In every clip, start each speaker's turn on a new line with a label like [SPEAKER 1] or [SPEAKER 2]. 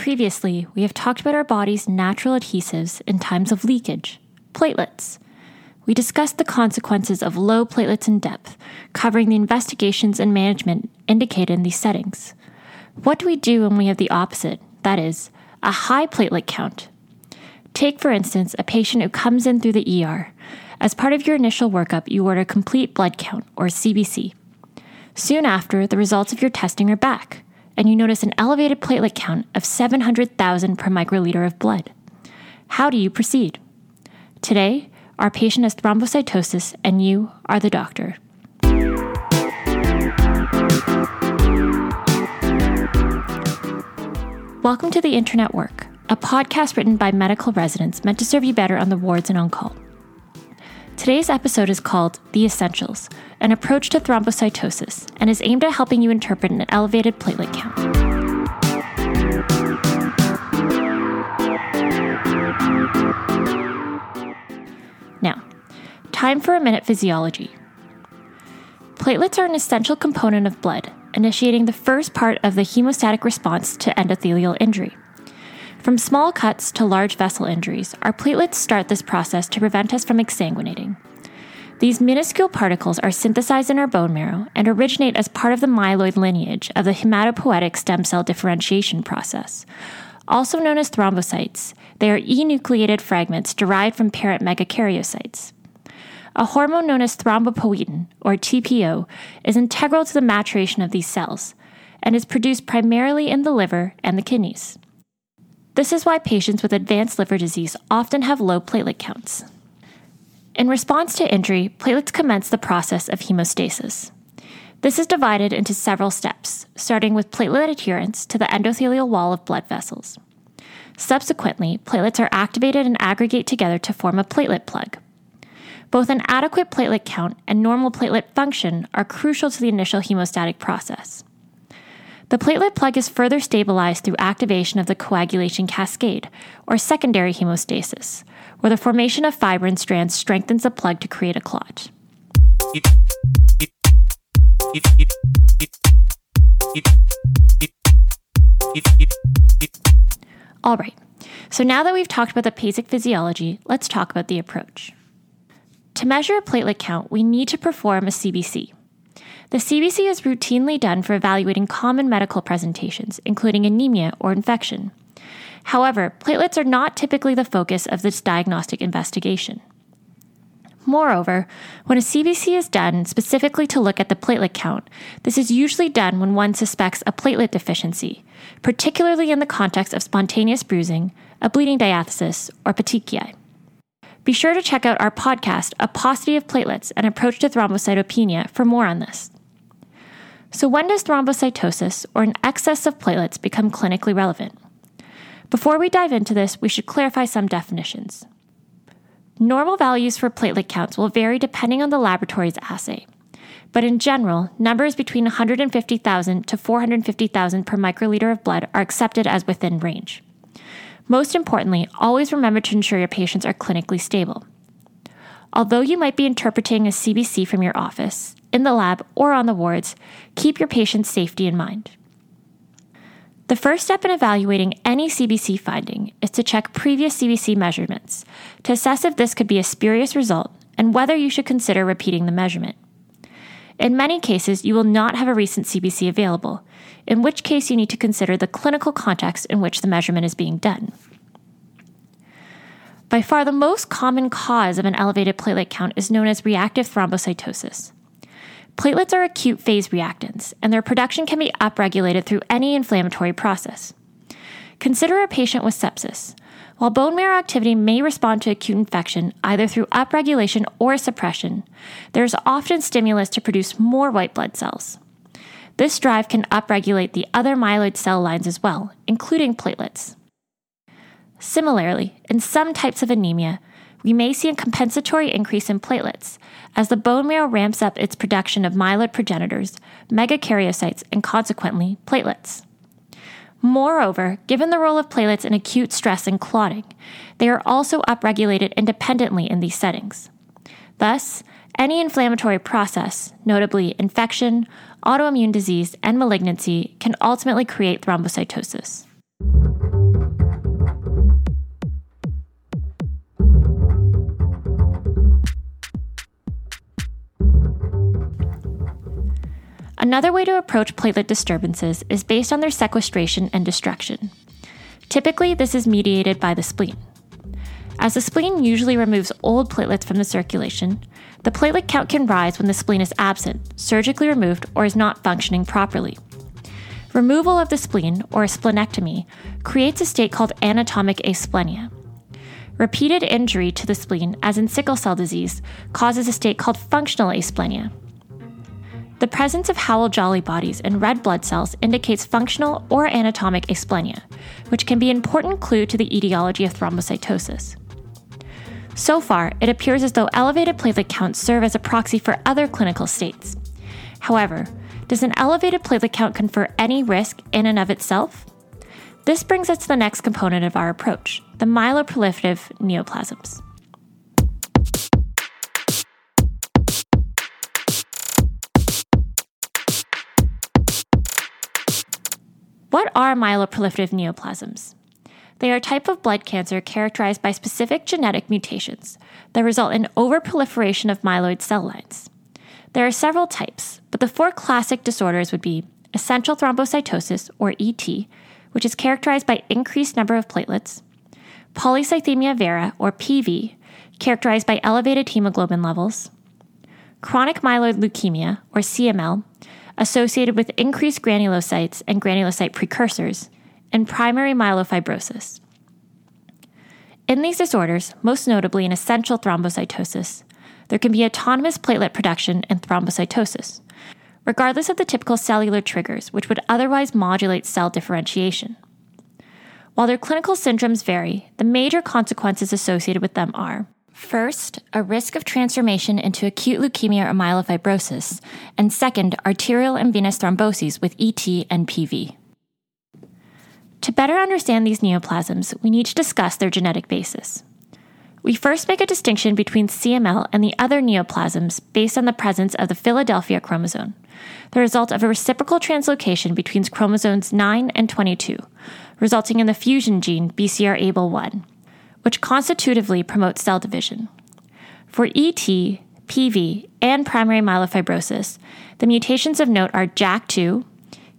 [SPEAKER 1] Previously, we have talked about our body's natural adhesives in times of leakage, platelets. We discussed the consequences of low platelets in depth, covering the investigations and management indicated in these settings. What do we do when we have the opposite, that is, a high platelet count? Take, for instance, a patient who comes in through the ER. As part of your initial workup, you order a complete blood count, or CBC. Soon after, the results of your testing are back, and you notice an elevated platelet count of 700,000 per microliter of blood. How do you proceed? Today, our patient has thrombocytosis, and you are the doctor. Welcome to the InterNetwork, a podcast written by medical residents meant to serve you better on the wards and on call. Today's episode is called The Essentials An Approach to Thrombocytosis and is aimed at helping you interpret an elevated platelet count. Now, time for a minute physiology. Platelets are an essential component of blood initiating the first part of the hemostatic response to endothelial injury. From small cuts to large vessel injuries, our platelets start this process to prevent us from exsanguinating. These minuscule particles are synthesized in our bone marrow and originate as part of the myeloid lineage of the hematopoietic stem cell differentiation process. Also known as thrombocytes, they are enucleated fragments derived from parent megakaryocytes. A hormone known as thrombopoietin, or TPO, is integral to the maturation of these cells and is produced primarily in the liver and the kidneys. This is why patients with advanced liver disease often have low platelet counts. In response to injury, platelets commence the process of hemostasis. This is divided into several steps, starting with platelet adherence to the endothelial wall of blood vessels. Subsequently, platelets are activated and aggregate together to form a platelet plug. Both an adequate platelet count and normal platelet function are crucial to the initial hemostatic process. The platelet plug is further stabilized through activation of the coagulation cascade, or secondary hemostasis, where the formation of fibrin strands strengthens the plug to create a clot. All right, so now that we've talked about the basic physiology, let's talk about the approach. To measure a platelet count, we need to perform a CBC. The CBC is routinely done for evaluating common medical presentations, including anemia or infection. However, platelets are not typically the focus of this diagnostic investigation. Moreover, when a CBC is done specifically to look at the platelet count, this is usually done when one suspects a platelet deficiency, particularly in the context of spontaneous bruising, a bleeding diathesis, or petechiae. Be sure to check out our podcast, A Paucity of Platelets An Approach to Thrombocytopenia, for more on this. So, when does thrombocytosis or an excess of platelets become clinically relevant? Before we dive into this, we should clarify some definitions. Normal values for platelet counts will vary depending on the laboratory's assay. But in general, numbers between 150,000 to 450,000 per microliter of blood are accepted as within range. Most importantly, always remember to ensure your patients are clinically stable. Although you might be interpreting a CBC from your office, in the lab, or on the wards, keep your patient's safety in mind. The first step in evaluating any CBC finding is to check previous CBC measurements to assess if this could be a spurious result and whether you should consider repeating the measurement. In many cases, you will not have a recent CBC available, in which case you need to consider the clinical context in which the measurement is being done. By far, the most common cause of an elevated platelet count is known as reactive thrombocytosis. Platelets are acute phase reactants, and their production can be upregulated through any inflammatory process. Consider a patient with sepsis. While bone marrow activity may respond to acute infection either through upregulation or suppression, there is often stimulus to produce more white blood cells. This drive can upregulate the other myeloid cell lines as well, including platelets. Similarly, in some types of anemia, we may see a compensatory increase in platelets as the bone marrow ramps up its production of myeloid progenitors, megakaryocytes, and consequently, platelets. Moreover, given the role of platelets in acute stress and clotting, they are also upregulated independently in these settings. Thus, any inflammatory process, notably infection, autoimmune disease, and malignancy, can ultimately create thrombocytosis. Another way to approach platelet disturbances is based on their sequestration and destruction. Typically, this is mediated by the spleen. As the spleen usually removes old platelets from the circulation, the platelet count can rise when the spleen is absent, surgically removed, or is not functioning properly. Removal of the spleen, or a splenectomy, creates a state called anatomic asplenia. Repeated injury to the spleen, as in sickle cell disease, causes a state called functional asplenia. The presence of Howell Jolly bodies in red blood cells indicates functional or anatomic asplenia, which can be an important clue to the etiology of thrombocytosis. So far, it appears as though elevated platelet counts serve as a proxy for other clinical states. However, does an elevated platelet count confer any risk in and of itself? This brings us to the next component of our approach the myeloproliferative neoplasms. What are myeloproliferative neoplasms? They are a type of blood cancer characterized by specific genetic mutations that result in overproliferation of myeloid cell lines. There are several types, but the four classic disorders would be essential thrombocytosis, or ET, which is characterized by increased number of platelets, polycythemia vera, or PV, characterized by elevated hemoglobin levels, chronic myeloid leukemia, or CML, associated with increased granulocytes and granulocyte precursors, and primary myelofibrosis. In these disorders, most notably in essential thrombocytosis, there can be autonomous platelet production and thrombocytosis, regardless of the typical cellular triggers which would otherwise modulate cell differentiation. While their clinical syndromes vary, the major consequences associated with them are First, a risk of transformation into acute leukemia or myelofibrosis, and second, arterial and venous thromboses with ET and PV. To better understand these neoplasms, we need to discuss their genetic basis. We first make a distinction between CML and the other neoplasms based on the presence of the Philadelphia chromosome, the result of a reciprocal translocation between chromosomes 9 and 22, resulting in the fusion gene BCR-ABL1 which constitutively promotes cell division. For ET, PV, and primary myelofibrosis, the mutations of note are JAK2,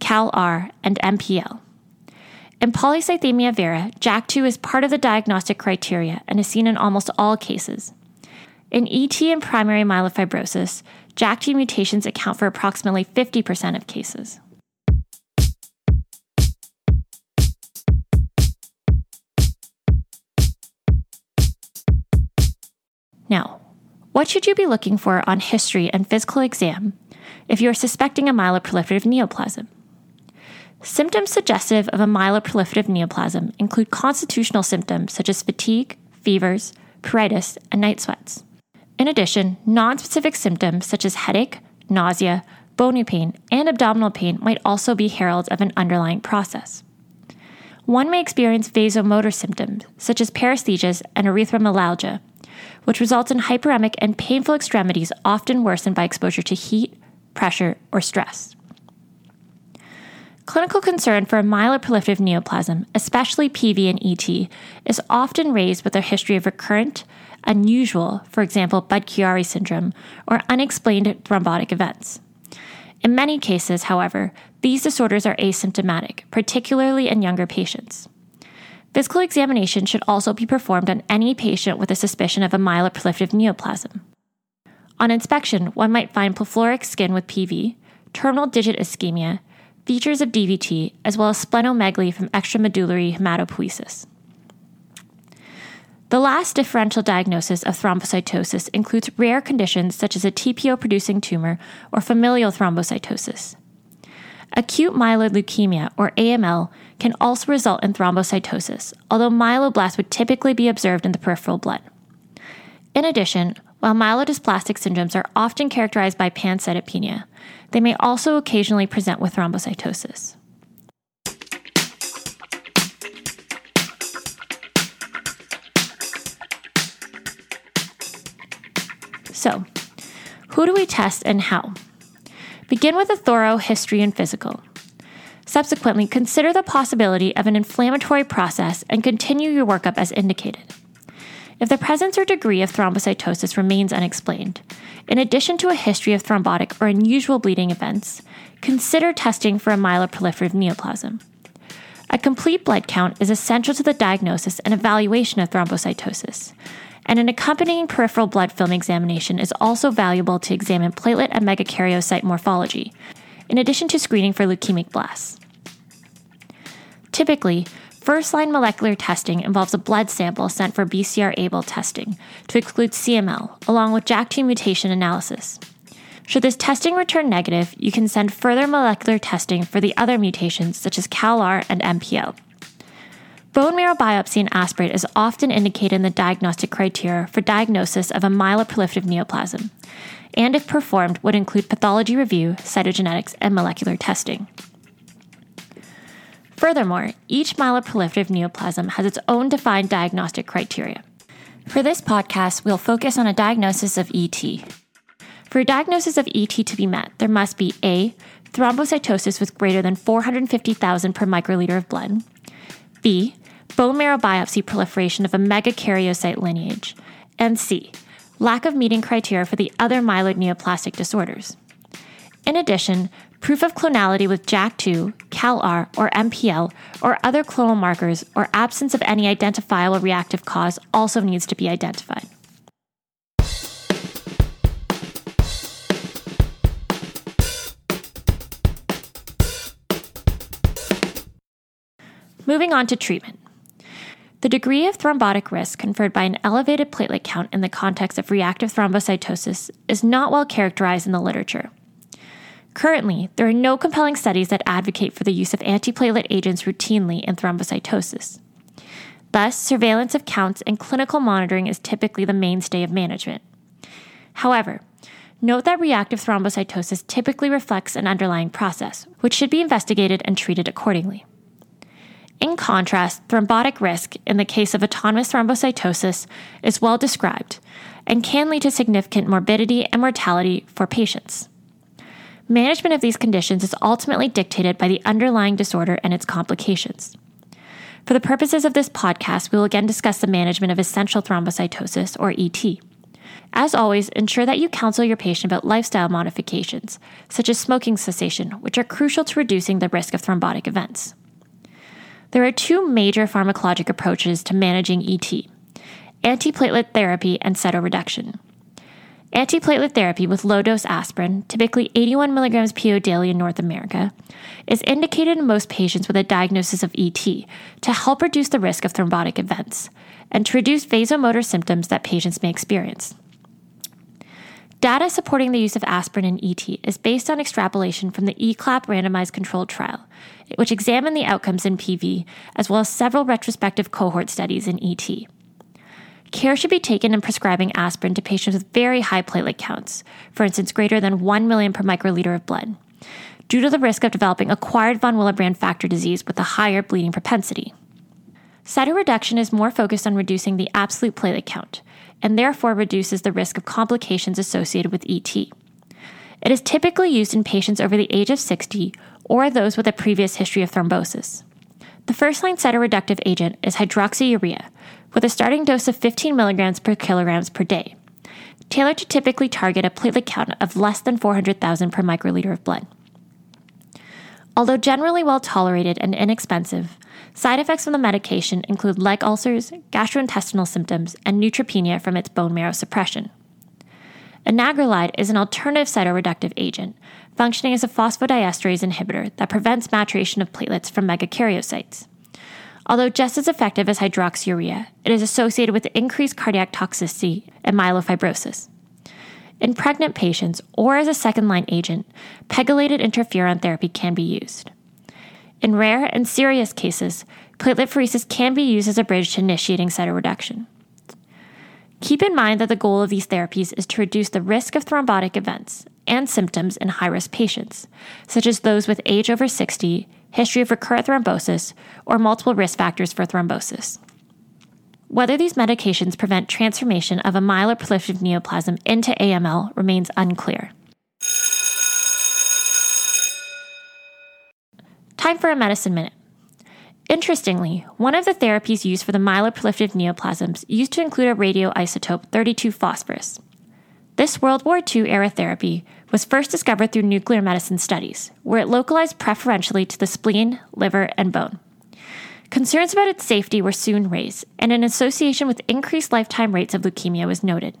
[SPEAKER 1] CALR, and MPL. In polycythemia vera, JAK2 is part of the diagnostic criteria and is seen in almost all cases. In ET and primary myelofibrosis, JAK2 mutations account for approximately 50% of cases. Now, what should you be looking for on history and physical exam if you are suspecting a myeloproliferative neoplasm? Symptoms suggestive of a myeloproliferative neoplasm include constitutional symptoms such as fatigue, fevers, pruritus, and night sweats. In addition, nonspecific symptoms such as headache, nausea, bony pain, and abdominal pain might also be heralds of an underlying process. One may experience vasomotor symptoms such as paresthesias and erythromelalgia, which results in hyperemic and painful extremities often worsened by exposure to heat, pressure, or stress. Clinical concern for a myeloproliferative neoplasm, especially PV and ET, is often raised with a history of recurrent, unusual, for example, Budd-Chiari syndrome, or unexplained thrombotic events. In many cases, however, these disorders are asymptomatic, particularly in younger patients. Physical examination should also be performed on any patient with a suspicion of a myeloproliferative neoplasm. On inspection, one might find plethoric skin with PV, terminal digit ischemia, features of DVT, as well as splenomegaly from extramedullary hematopoiesis. The last differential diagnosis of thrombocytosis includes rare conditions such as a TPO producing tumor or familial thrombocytosis. Acute myeloid leukemia, or AML, can also result in thrombocytosis, although myeloblasts would typically be observed in the peripheral blood. In addition, while myelodysplastic syndromes are often characterized by pancytopenia, they may also occasionally present with thrombocytosis. So, who do we test and how? Begin with a thorough history and physical. Subsequently, consider the possibility of an inflammatory process and continue your workup as indicated. If the presence or degree of thrombocytosis remains unexplained, in addition to a history of thrombotic or unusual bleeding events, consider testing for a myeloproliferative neoplasm. A complete blood count is essential to the diagnosis and evaluation of thrombocytosis, and an accompanying peripheral blood film examination is also valuable to examine platelet and megakaryocyte morphology, in addition to screening for leukemic blasts. Typically, first line molecular testing involves a blood sample sent for BCR ABL testing to exclude CML, along with JAK2 mutation analysis. Should this testing return negative, you can send further molecular testing for the other mutations such as CALR and MPL. Bone marrow biopsy and aspirate is often indicated in the diagnostic criteria for diagnosis of a myeloproliferative neoplasm, and if performed, would include pathology review, cytogenetics, and molecular testing. Furthermore, each myeloproliferative neoplasm has its own defined diagnostic criteria. For this podcast, we'll focus on a diagnosis of ET. For a diagnosis of ET to be met, there must be A. Thrombocytosis with greater than 450,000 per microliter of blood. B. Bone marrow biopsy proliferation of a megakaryocyte lineage. And C. Lack of meeting criteria for the other myeloid neoplastic disorders. In addition, proof of clonality with JAK2, CALR, or MPL, or other clonal markers, or absence of any identifiable reactive cause also needs to be identified. Moving on to treatment. The degree of thrombotic risk conferred by an elevated platelet count in the context of reactive thrombocytosis is not well characterized in the literature. Currently, there are no compelling studies that advocate for the use of antiplatelet agents routinely in thrombocytosis. Thus, surveillance of counts and clinical monitoring is typically the mainstay of management. However, note that reactive thrombocytosis typically reflects an underlying process, which should be investigated and treated accordingly. In contrast, thrombotic risk in the case of autonomous thrombocytosis is well described and can lead to significant morbidity and mortality for patients. Management of these conditions is ultimately dictated by the underlying disorder and its complications. For the purposes of this podcast, we will again discuss the management of essential thrombocytosis, or ET. As always, ensure that you counsel your patient about lifestyle modifications, such as smoking cessation, which are crucial to reducing the risk of thrombotic events. There are two major pharmacologic approaches to managing ET antiplatelet therapy and cytoreduction. Antiplatelet therapy with low dose aspirin, typically 81 milligrams PO daily in North America, is indicated in most patients with a diagnosis of ET to help reduce the risk of thrombotic events and to reduce vasomotor symptoms that patients may experience. Data supporting the use of aspirin in ET is based on extrapolation from the ECLAP randomized controlled trial, which examined the outcomes in PV, as well as several retrospective cohort studies in ET. Care should be taken in prescribing aspirin to patients with very high platelet counts, for instance, greater than 1 million per microliter of blood, due to the risk of developing acquired von Willebrand factor disease with a higher bleeding propensity. Cytoreduction is more focused on reducing the absolute platelet count, and therefore reduces the risk of complications associated with ET. It is typically used in patients over the age of 60 or those with a previous history of thrombosis. The first line cytoreductive agent is hydroxyurea, with a starting dose of 15 milligrams per kilograms per day, tailored to typically target a platelet count of less than 400,000 per microliter of blood. Although generally well tolerated and inexpensive, side effects from the medication include leg ulcers, gastrointestinal symptoms, and neutropenia from its bone marrow suppression. Anagrelide is an alternative cytoreductive agent, functioning as a phosphodiesterase inhibitor that prevents maturation of platelets from megakaryocytes. Although just as effective as hydroxyurea, it is associated with increased cardiac toxicity and myelofibrosis. In pregnant patients or as a second line agent, pegylated interferon therapy can be used. In rare and serious cases, platelet can be used as a bridge to initiating cytoreduction. Keep in mind that the goal of these therapies is to reduce the risk of thrombotic events and symptoms in high risk patients, such as those with age over 60, history of recurrent thrombosis, or multiple risk factors for thrombosis. Whether these medications prevent transformation of a myeloproliferative neoplasm into AML remains unclear. Time for a medicine minute. Interestingly, one of the therapies used for the myeloproliferative neoplasms used to include a radioisotope 32 phosphorus. This World War II era therapy was first discovered through nuclear medicine studies, where it localized preferentially to the spleen, liver, and bone. Concerns about its safety were soon raised, and an association with increased lifetime rates of leukemia was noted.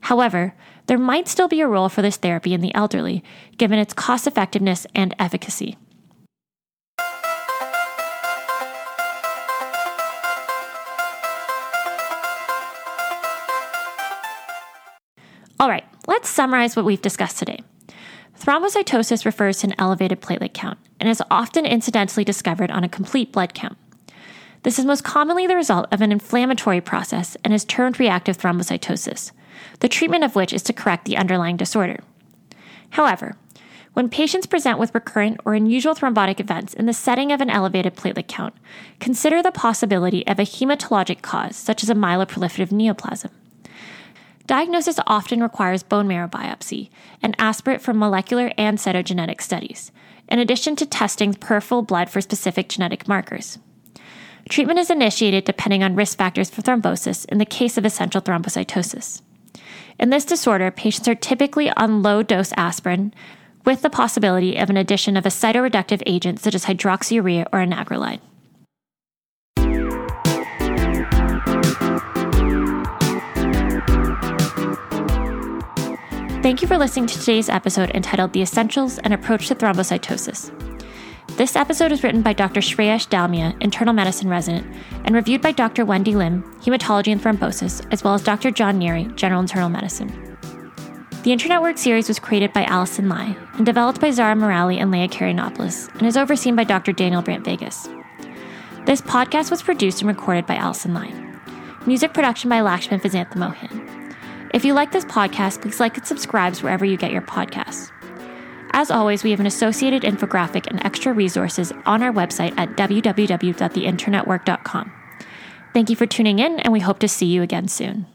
[SPEAKER 1] However, there might still be a role for this therapy in the elderly, given its cost effectiveness and efficacy. All right, let's summarize what we've discussed today. Thrombocytosis refers to an elevated platelet count and is often incidentally discovered on a complete blood count. This is most commonly the result of an inflammatory process and is termed reactive thrombocytosis, the treatment of which is to correct the underlying disorder. However, when patients present with recurrent or unusual thrombotic events in the setting of an elevated platelet count, consider the possibility of a hematologic cause, such as a myeloproliferative neoplasm. Diagnosis often requires bone marrow biopsy and aspirate from molecular and cytogenetic studies, in addition to testing peripheral blood for specific genetic markers. Treatment is initiated depending on risk factors for thrombosis in the case of essential thrombocytosis. In this disorder, patients are typically on low dose aspirin with the possibility of an addition of a cytoreductive agent such as hydroxyurea or anagrelide. Thank you for listening to today's episode entitled The Essentials and Approach to Thrombocytosis. This episode is written by Dr. Shreyash Dalmia, internal medicine resident, and reviewed by Dr. Wendy Lim, hematology and thrombosis, as well as Dr. John Neary, general internal medicine. The InterNetwork series was created by Allison Lai and developed by Zara Morali and Leah Karianopoulos and is overseen by Dr. Daniel Brandt Vegas. This podcast was produced and recorded by Allison Lai. Music production by Lakshman Vizantha Mohan. If you like this podcast, please like and subscribe wherever you get your podcasts. As always, we have an associated infographic and extra resources on our website at www.theinternetwork.com. Thank you for tuning in, and we hope to see you again soon.